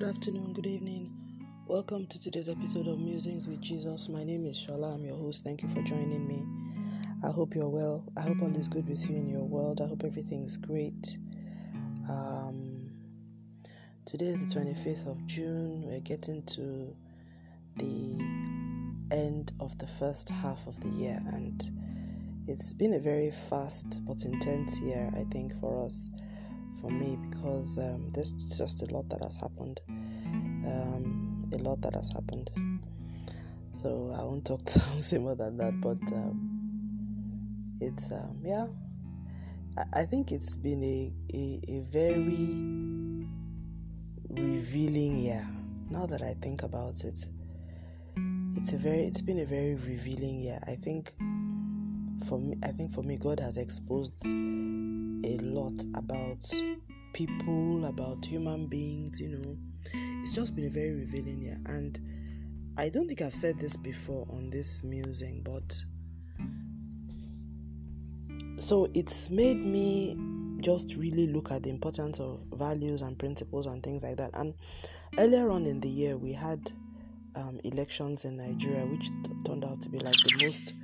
good afternoon, good evening. Welcome to today's episode of Musings with Jesus. My name is Shola. I'm your host. Thank you for joining me. I hope you're well. I hope all is good with you in your world. I hope everything's great. Um, today is the 25th of June. We're getting to the end of the first half of the year, and it's been a very fast but intense year, I think, for us for me because um, there's just a lot that has happened. Um, a lot that has happened. So I won't talk to say more than that, but um, it's um, yeah. I, I think it's been a, a, a very revealing year. Now that I think about it, it's a very it's been a very revealing year. I think for me, I think for me, God has exposed a lot about people, about human beings, you know. It's just been a very revealing year. And I don't think I've said this before on this musing, but so it's made me just really look at the importance of values and principles and things like that. And earlier on in the year, we had um, elections in Nigeria, which t- turned out to be like the most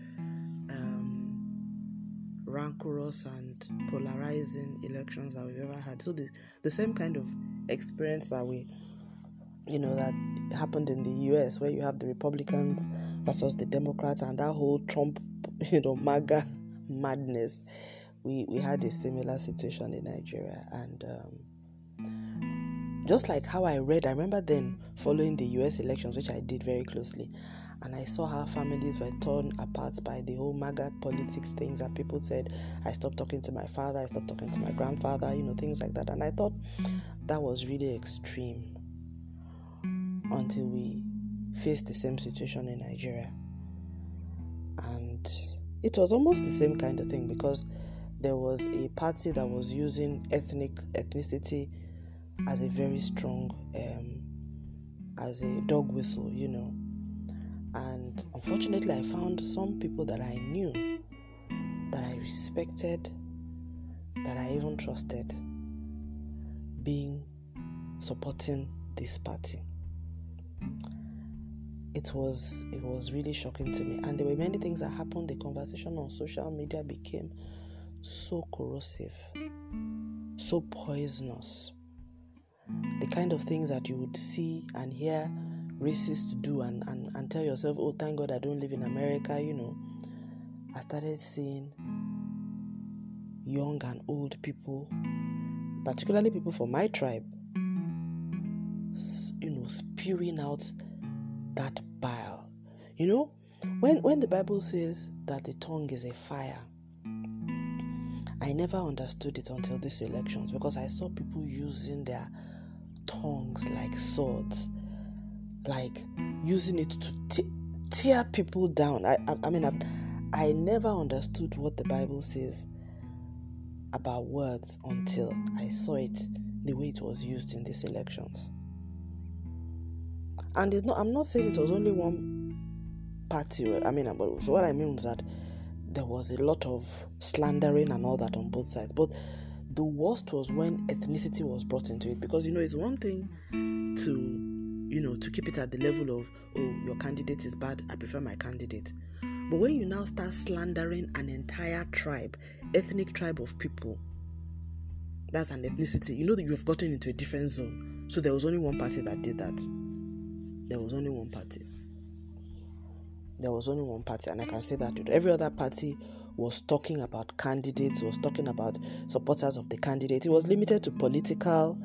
rancorous and polarizing elections that we've ever had. So the, the same kind of experience that we you know that happened in the US where you have the Republicans versus the Democrats and that whole Trump, you know, MAGA madness. We we had a similar situation in Nigeria and um, just like how I read, I remember then following the US elections, which I did very closely and I saw how families were torn apart by the whole MAGA politics things that people said, I stopped talking to my father, I stopped talking to my grandfather, you know, things like that. And I thought that was really extreme until we faced the same situation in Nigeria. And it was almost the same kind of thing because there was a party that was using ethnic ethnicity as a very strong um, as a dog whistle, you know and unfortunately, I found some people that I knew, that I respected, that I even trusted, being supporting this party. It was it was really shocking to me, and there were many things that happened. The conversation on social media became so corrosive, so poisonous. The kind of things that you would see and hear races to do and, and, and tell yourself, oh, thank God I don't live in America, you know. I started seeing young and old people, particularly people from my tribe, you know, spewing out that bile. You know, when when the Bible says that the tongue is a fire, I never understood it until these elections because I saw people using their tongues like swords like using it to tear people down. I, I, I mean, I've, I never understood what the Bible says about words until I saw it the way it was used in these elections. And it's not, I'm not saying it was only one party. I mean, so what I mean is that there was a lot of slandering and all that on both sides. But the worst was when ethnicity was brought into it because you know it's one thing to you know, to keep it at the level of, oh, your candidate is bad, I prefer my candidate. But when you now start slandering an entire tribe, ethnic tribe of people, that's an ethnicity, you know that you've gotten into a different zone. So there was only one party that did that. There was only one party. There was only one party, and I can say that every other party was talking about candidates, was talking about supporters of the candidate. It was limited to political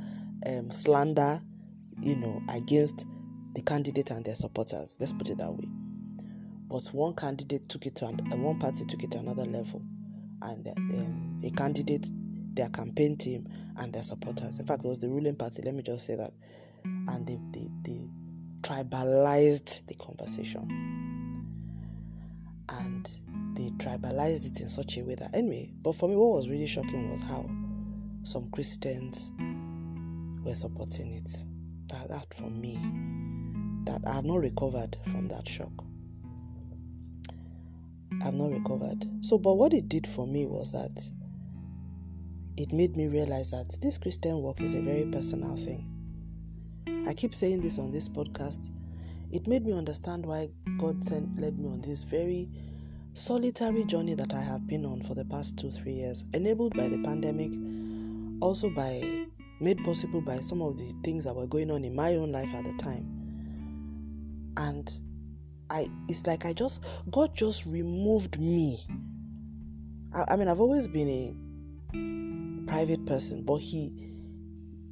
um, slander you know, against the candidate and their supporters. Let's put it that way. But one candidate took it to an, uh, one party took it to another level, and the, um, a candidate, their campaign team, and their supporters. In fact, it was the ruling party. Let me just say that, and they they, they tribalized the conversation, and they tribalized it in such a way that anyway. But for me, what was really shocking was how some Christians were supporting it that, that for me that I have not recovered from that shock. I've not recovered. So, but what it did for me was that it made me realize that this Christian walk is a very personal thing. I keep saying this on this podcast. It made me understand why God sent led me on this very solitary journey that I have been on for the past two, three years, enabled by the pandemic, also by made possible by some of the things that were going on in my own life at the time. And I it's like I just God just removed me. I, I mean I've always been a private person, but he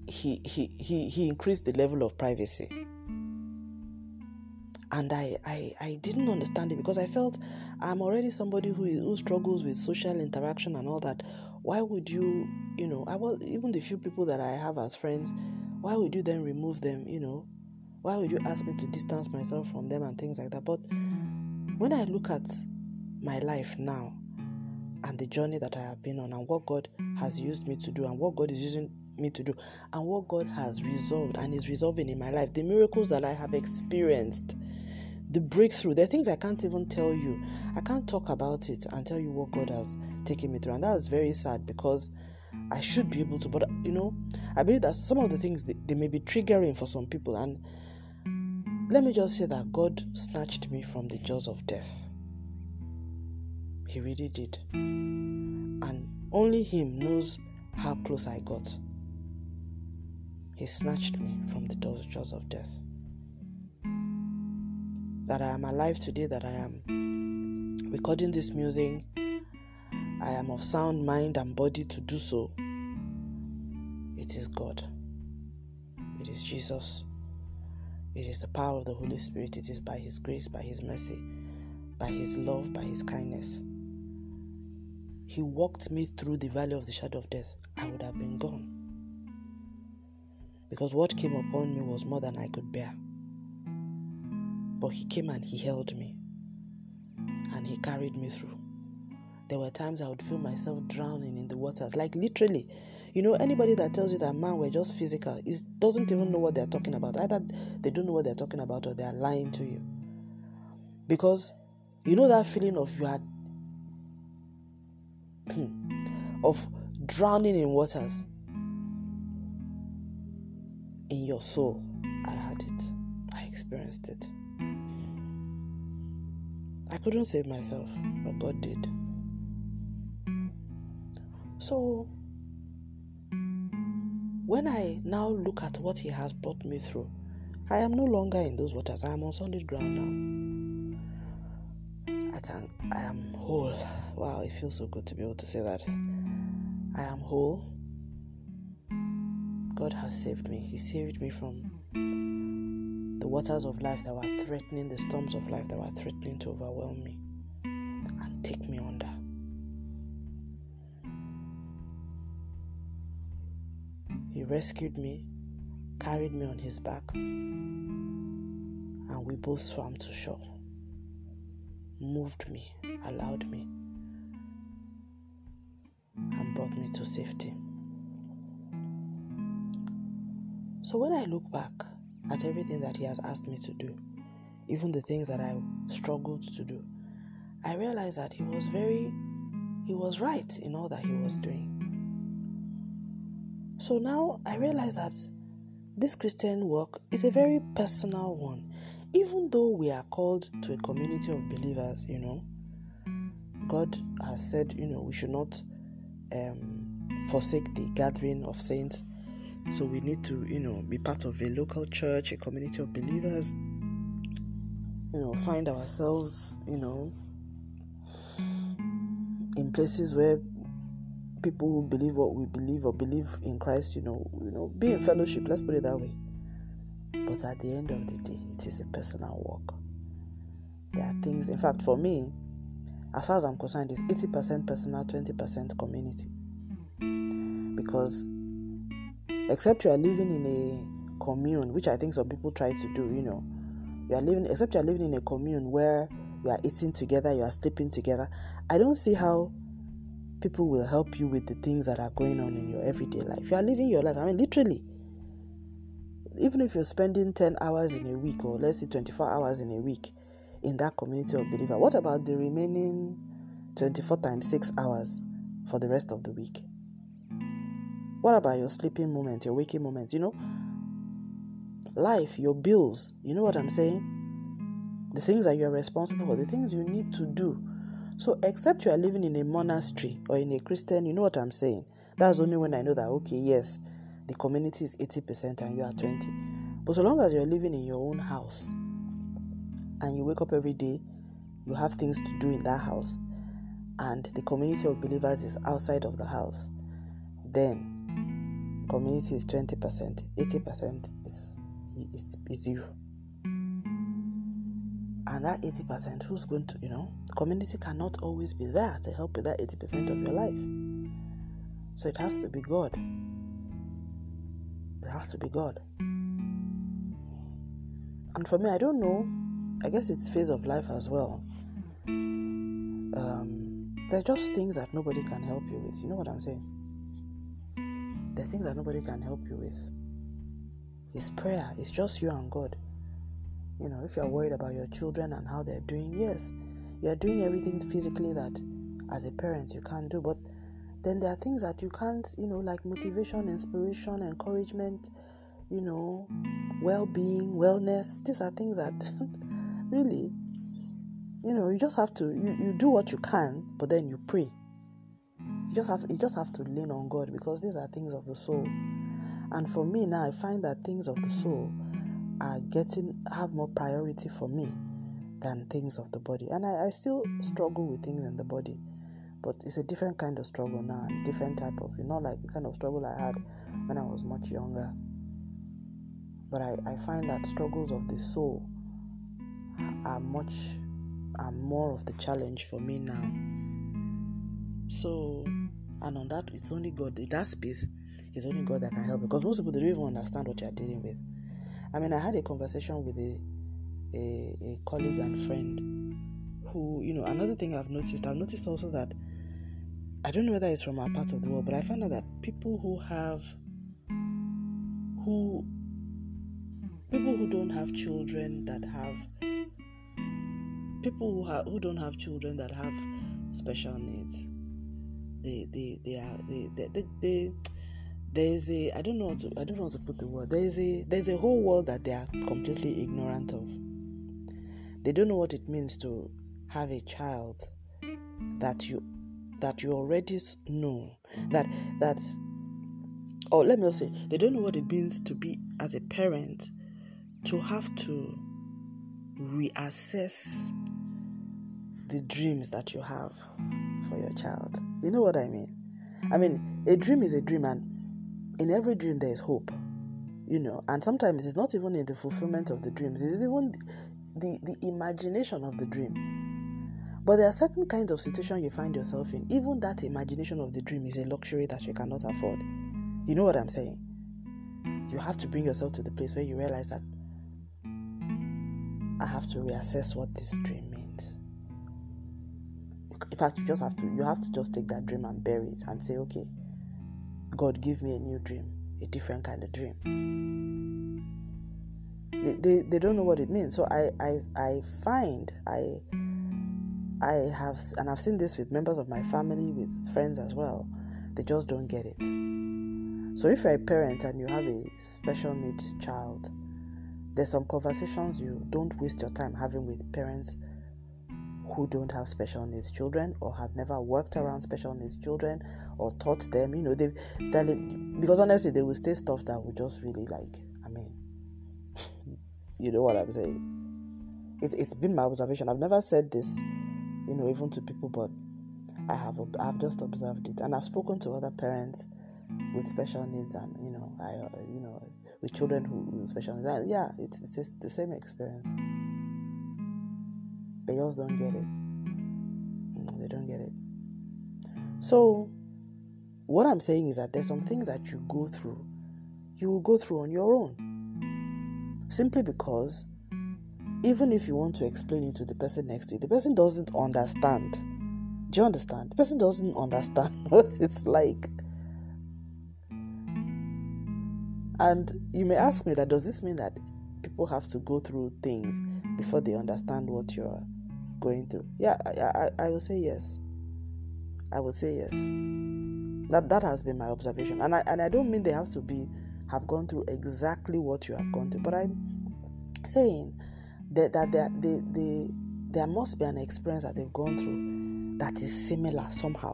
he he he he increased the level of privacy and I, I i didn't understand it because i felt i'm already somebody who who struggles with social interaction and all that why would you you know i was even the few people that i have as friends why would you then remove them you know? Why would you ask me to distance myself from them and things like that? But when i look at my life now and the journey that i have been on and what god has used me to do and what god is using me to do and what god has resolved and is resolving in my life the miracles that i have experienced the breakthrough. There are things I can't even tell you. I can't talk about it and tell you what God has taken me through. And that is very sad because I should be able to. But, you know, I believe that some of the things they, they may be triggering for some people. And let me just say that God snatched me from the jaws of death. He really did. And only Him knows how close I got. He snatched me from the jaws of death that I am alive today, that I am recording this musing, I am of sound mind and body to do so. It is God. It is Jesus. It is the power of the Holy Spirit. It is by His grace, by His mercy, by His love, by His kindness. He walked me through the valley of the shadow of death. I would have been gone. Because what came upon me was more than I could bear. But He came and He held me and He carried me through. There were times I would feel myself drowning in the waters, like literally. You know, anybody that tells you that man we're just physical is doesn't even know what they're talking about. Either they don't know what they're talking about or they're lying to you. Because you know that feeling of you are hmm, of drowning in waters in your soul. I had it. I experienced it. I couldn't save myself, but God did. So, when I now look at what He has brought me through, I am no longer in those waters. I am on solid ground now. I can, I am whole. Wow, it feels so good to be able to say that. I am whole. God has saved me. He saved me from waters of life that were threatening, the storms of life that were threatening to overwhelm me and take me under. He rescued me, carried me on his back, and we both swam to shore. Moved me, allowed me, and brought me to safety. So when I look back, at everything that He has asked me to do, even the things that I struggled to do, I realized that He was very, He was right in all that He was doing. So now I realize that this Christian work is a very personal one. Even though we are called to a community of believers, you know, God has said, you know, we should not um, forsake the gathering of saints so we need to, you know, be part of a local church, a community of believers, you know, find ourselves, you know, in places where people who believe what we believe or believe in Christ, you know, you know, be in fellowship, let's put it that way. But at the end of the day, it is a personal walk. There are things, in fact, for me, as far as I'm concerned, it's 80% personal, 20% community. Because except you are living in a commune, which I think some people try to do, you know. You are living except you are living in a commune where you are eating together, you are sleeping together. I don't see how people will help you with the things that are going on in your everyday life. You are living your life. I mean literally. Even if you're spending 10 hours in a week or let's say 24 hours in a week in that community of believer, what about the remaining 24 times 6 hours for the rest of the week? What about your sleeping moments, your waking moments? You know, life, your bills. You know what I'm saying? The things that you're responsible for, the things you need to do. So, except you are living in a monastery or in a Christian, you know what I'm saying? That's only when I know that, okay, yes, the community is 80% and you are 20. But so long as you're living in your own house and you wake up every day, you have things to do in that house, and the community of believers is outside of the house, then community is 20%, 80% is, is, is you. And that 80%, who's going to, you know, community cannot always be there to help with that 80% of your life. So it has to be God. It has to be God. And for me, I don't know. I guess it's phase of life as well. Um, there's just things that nobody can help you with. You know what I'm saying? Are things that nobody can help you with. It's prayer. It's just you and God. You know, if you're worried about your children and how they're doing, yes, you're doing everything physically that as a parent you can't do, but then there are things that you can't, you know, like motivation, inspiration, encouragement, you know, well being, wellness. These are things that really, you know, you just have to you, you do what you can, but then you pray. You just have you just have to lean on God because these are things of the soul. And for me now I find that things of the soul are getting have more priority for me than things of the body. And I, I still struggle with things in the body but it's a different kind of struggle now and different type of you know like the kind of struggle I had when I was much younger. But I, I find that struggles of the soul are much are more of the challenge for me now. So and on that it's only God in that space it's only God that can help mm. because most people they don't even understand what you're dealing with. I mean I had a conversation with a a, a colleague and friend who, you know, another thing I've noticed, I've noticed also that I don't know whether it's from our part of the world, but I found out that people who have who people who don't have children that have people who have who don't have children that have special needs they they they are they they, uh, they, they there's a I don't know to I don't know how to put the word. There's a there's a whole world that they are completely ignorant of. They don't know what it means to have a child that you that you already know that that or let me just say they don't know what it means to be as a parent to have to reassess the dreams that you have for your child you know what i mean i mean mm-hmm. a dream is a dream and in every dream there is hope you know and sometimes it's not even in the fulfillment of the dreams it's even the the imagination of the dream but there are certain kinds of situations you find yourself in. Even that imagination of the dream is a luxury that you cannot afford. You know what I'm saying? You have to bring yourself to the place where you realize that I have to reassess what this dream means. In fact, you just have to you have to just take that dream and bury it and say, okay, God, give me a new dream, a different kind of dream. They, they, they don't know what it means. So I, I I find I I have, and I've seen this with members of my family, with friends as well, they just don't get it. So if you're a parent and you have a special needs child, there's some conversations you don't waste your time having with parents who don't have special needs children or have never worked around special needs children or taught them, you know, they, they because honestly, they will say stuff that will just really like, I mean, you know what I'm saying. It's, it's been my observation. I've never said this you know, even to people, but I have I've just observed it, and I've spoken to other parents with special needs, and you know, I uh, you know, with children who with special needs. And yeah, it's it's the same experience. They just don't get it. Mm, they don't get it. So, what I'm saying is that there's some things that you go through, you will go through on your own, simply because even if you want to explain it to the person next to you, the person doesn't understand. Do you understand? The person doesn't understand what it's like. And you may ask me that does this mean that people have to go through things before they understand what you're going through? Yeah, I, I, I will say yes. I will say yes. That that has been my observation, and I and I don't mean they have to be have gone through exactly what you have gone through. But I'm saying that, that there, they, they, there must be an experience that they've gone through that is similar somehow.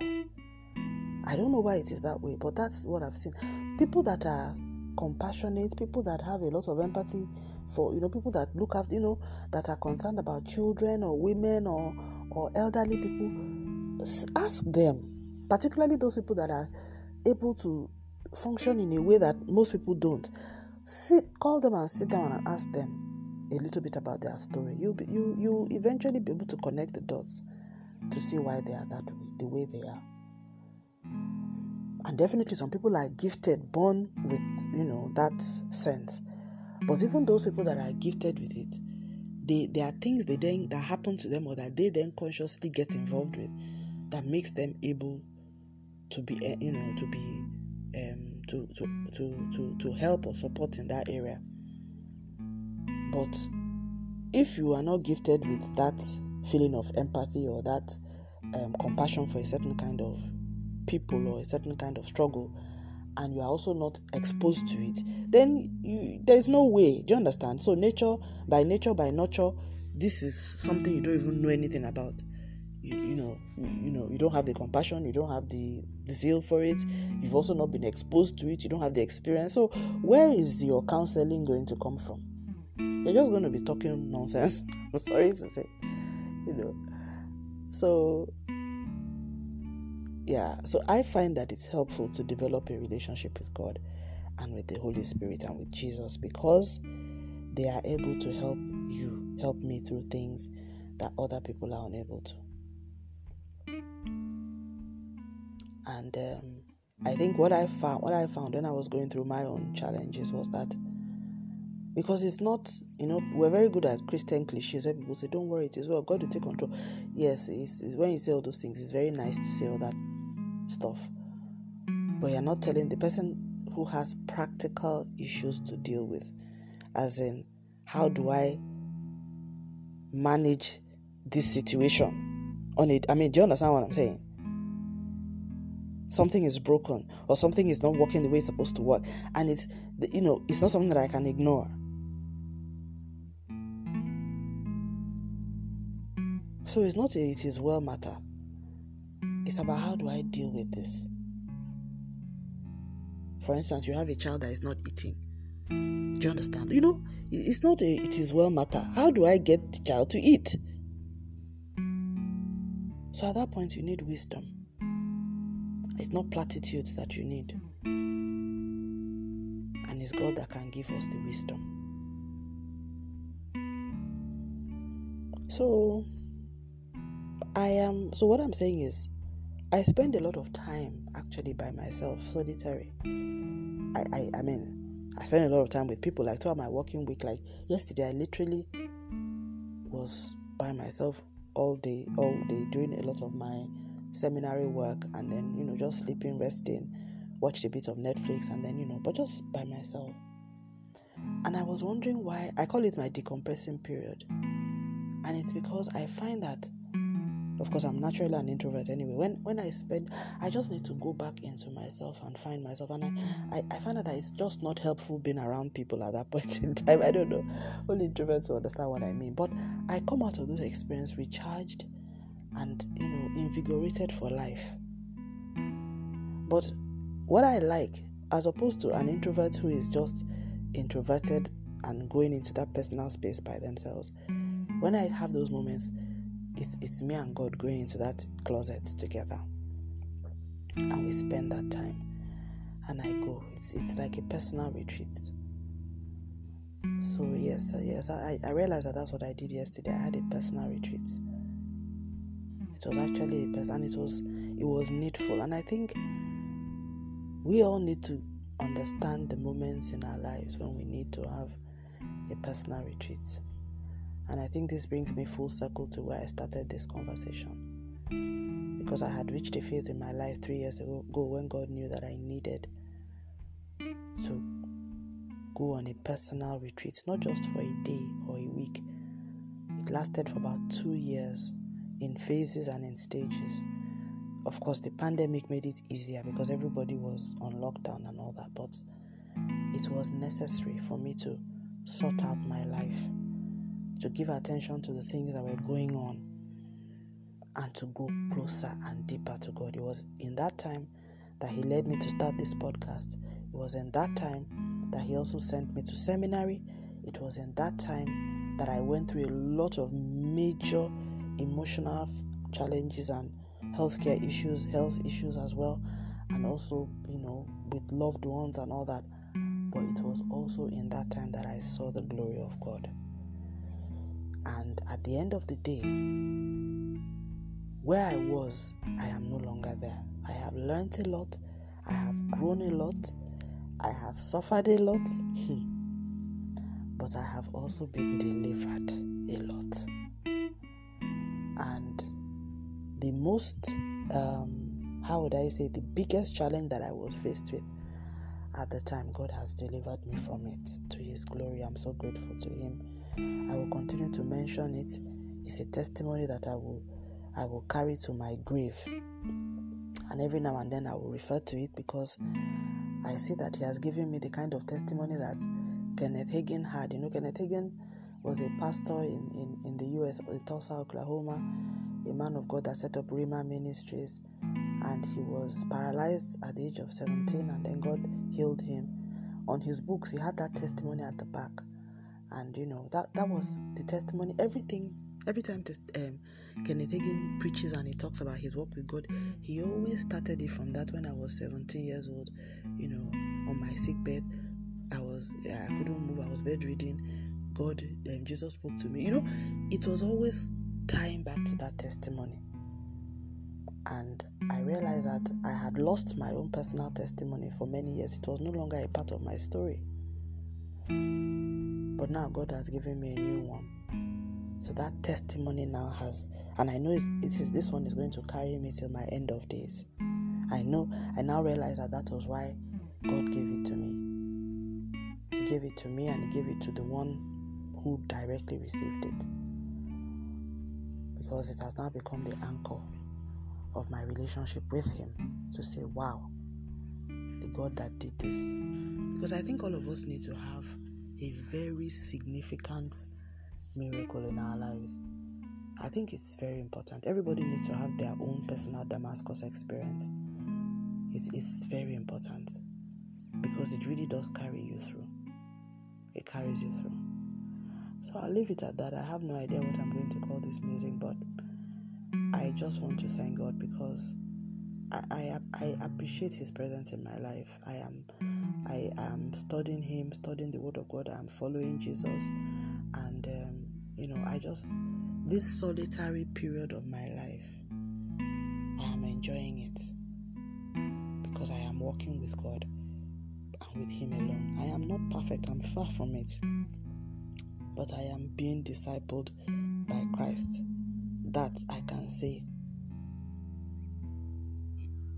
I don't know why it is that way, but that's what I've seen. People that are compassionate, people that have a lot of empathy for you know people that look after you know that are concerned about children or women or or elderly people ask them particularly those people that are able to function in a way that most people don't. Sit call them and sit down and ask them a little bit about their story. You you you eventually be able to connect the dots to see why they are that way the way they are. And definitely some people are gifted born with you know that sense but even those people that are gifted with it, they there are things they then that happen to them or that they then consciously get involved with that makes them able to be eh, you know to be um, to, to to to to help or support in that area. But if you are not gifted with that feeling of empathy or that um, compassion for a certain kind of people or a certain kind of struggle, and you are also not exposed to it, then you, there's no way. Do you understand? So, nature, by nature, by nurture, this is something you don't even know anything about. You, you know, you, you know, you don't have the compassion, you don't have the, the zeal for it. You've also not been exposed to it. You don't have the experience. So, where is your counseling going to come from? You're just going to be talking nonsense. I'm sorry to say, you know. So yeah so i find that it's helpful to develop a relationship with god and with the holy spirit and with jesus because they are able to help you help me through things that other people are unable to. And um, i think what i found what i found when i was going through my own challenges was that because it's not you know we're very good at christian cliches where people say don't worry it is well god will take control. Yes it's, it's, when you say all those things it's very nice to say all that stuff. But you're not telling the person who has practical issues to deal with, as in, how do I manage this situation on it? I mean, do you understand what I'm saying? Something is broken or something is not working the way it's supposed to work, and it's you know it's not something that I can ignore. So it's not a it is well matter. It's about how do I deal with this. For instance, you have a child that is not eating. Do you understand? You know, it's not a it is well matter. How do I get the child to eat? So at that point, you need wisdom. It's not platitudes that you need. And it's God that can give us the wisdom. So, I am. So, what I'm saying is, I spend a lot of time actually by myself, solitary. I, I, I mean, I spend a lot of time with people. Like throughout my working week, like yesterday, I literally was by myself all day, all day, doing a lot of my seminary work, and then you know just sleeping, resting, watched a bit of Netflix, and then you know, but just by myself. And I was wondering why I call it my decompressing period, and it's because I find that of course, I'm naturally an introvert anyway. When when I spend, I just need to go back into myself and find myself. And I, I, I find that it's just not helpful being around people at that point in time. I don't know. Only introverts will understand what I mean. But I come out of this experience recharged and, you know, invigorated for life. But what I like, as opposed to an introvert who is just introverted and going into that personal space by themselves, when I have those moments, it's, it's me and God going into that closet together. And we spend that time. And I go. It's, it's like a personal retreat. So, yes, uh, yes, I, I realized that that's what I did yesterday. I had a personal retreat. It was actually a person, it was, it was needful. And I think we all need to understand the moments in our lives when we need to have a personal retreat. And I think this brings me full circle to where I started this conversation. Because I had reached a phase in my life three years ago when God knew that I needed to go on a personal retreat, not just for a day or a week. It lasted for about two years in phases and in stages. Of course, the pandemic made it easier because everybody was on lockdown and all that, but it was necessary for me to sort out my life, to give attention to the things that were going on, and to go closer and deeper to God. It was in that time that He led me to start this podcast. It was in that time that He also sent me to seminary. It was in that time that I went through a lot of major emotional challenges and healthcare issues, health issues as well, and also, you know, with loved ones and all that. But it was also in that time that I saw the glory of God. And at the end of the day, where I was, I am no longer there. I have learned a lot, I have grown a lot, I have suffered a lot, but I have also been delivered a lot. And the most, um, how would I say, the biggest challenge that I was faced with at the time, God has delivered me from it to His glory. I'm so grateful to Him. I will continue to mention it. It's a testimony that I will I will carry to my grave. And every now and then I will refer to it because I see that He has given me the kind of testimony that Kenneth Hagin had. You know, Kenneth Hagin was a pastor in, in, in the US, in Tulsa, Oklahoma, a man of God that set up Rhema Ministries. And he was paralyzed at the age of 17, and then God healed him. On his books, he had that testimony at the back. And you know, that, that was the testimony. Everything Every time um, Kenneth Hagin preaches and he talks about his work with God, he always started it from that when I was 17 years old, you know, on my sick bed. I was, yeah, I couldn't move, I was bedridden. God, um, Jesus spoke to me. You know, it was always tying back to that testimony. And I realized that I had lost my own personal testimony for many years. It was no longer a part of my story. But now God has given me a new one. So that testimony now has, and I know it is this one is going to carry me till my end of days. I know, I now realize that that was why God gave it to me. He gave it to me and He gave it to the one who directly received it. Because it has now become the anchor of my relationship with Him to say, wow, the God that did this. Because I think all of us need to have a very significant miracle in our lives. I think it's very important. Everybody needs to have their own personal Damascus experience. It's, it's very important because it really does carry you through. It carries you through. So I'll leave it at that. I have no idea what I'm going to call this musing, but I just want to thank God because I, I, I appreciate His presence in my life. I am I am studying Him, studying the Word of God. I'm following Jesus, and um, you know, I just, this solitary period of my life, I am enjoying it because I am walking with God and with Him alone. I am not perfect, I'm far from it, but I am being discipled by Christ. That I can say,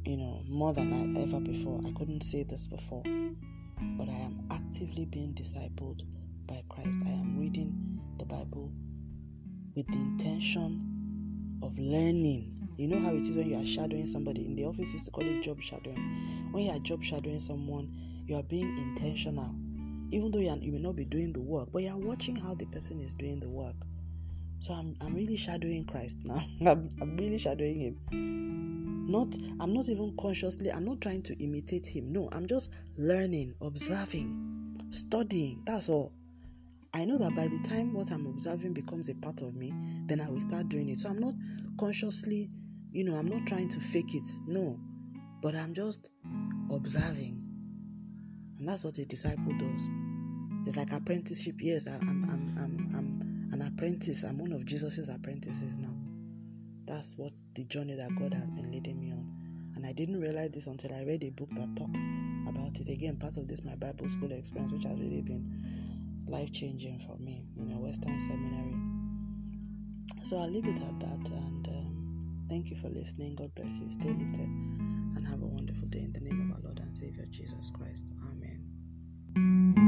you know, more than I ever before. I couldn't say this before, but I am actively being discipled by Christ. I am reading the Bible with the intention of learning. You know how it is when you are shadowing somebody. In the office, used to call it job shadowing. When you are job shadowing someone, you are being intentional. Even though you, are, you may not be doing the work, but you are watching how the person is doing the work. So I'm, I'm really shadowing Christ now. I'm, I'm really shadowing Him. Not, I'm not even consciously, I'm not trying to imitate Him. No, I'm just learning, observing, studying. That's all. I know that by the time what I'm observing becomes a part of me, then I will start doing it. So I'm not consciously, you know, I'm not trying to fake it. No. But I'm just observing. And that's what a disciple does. It's like apprenticeship. Yes, I'm I'm I'm I'm an apprentice. I'm one of Jesus's apprentices now. That's what the journey that God has been leading me on. And I didn't realize this until I read a book that talked about it. Again, part of this my Bible school experience, which has really been life changing for me, you know, Western Seminary. So I'll leave it at that and um, thank you for listening. God bless you. Stay lifted and have a wonderful day in the name of our Lord and Savior Jesus Christ. Amen.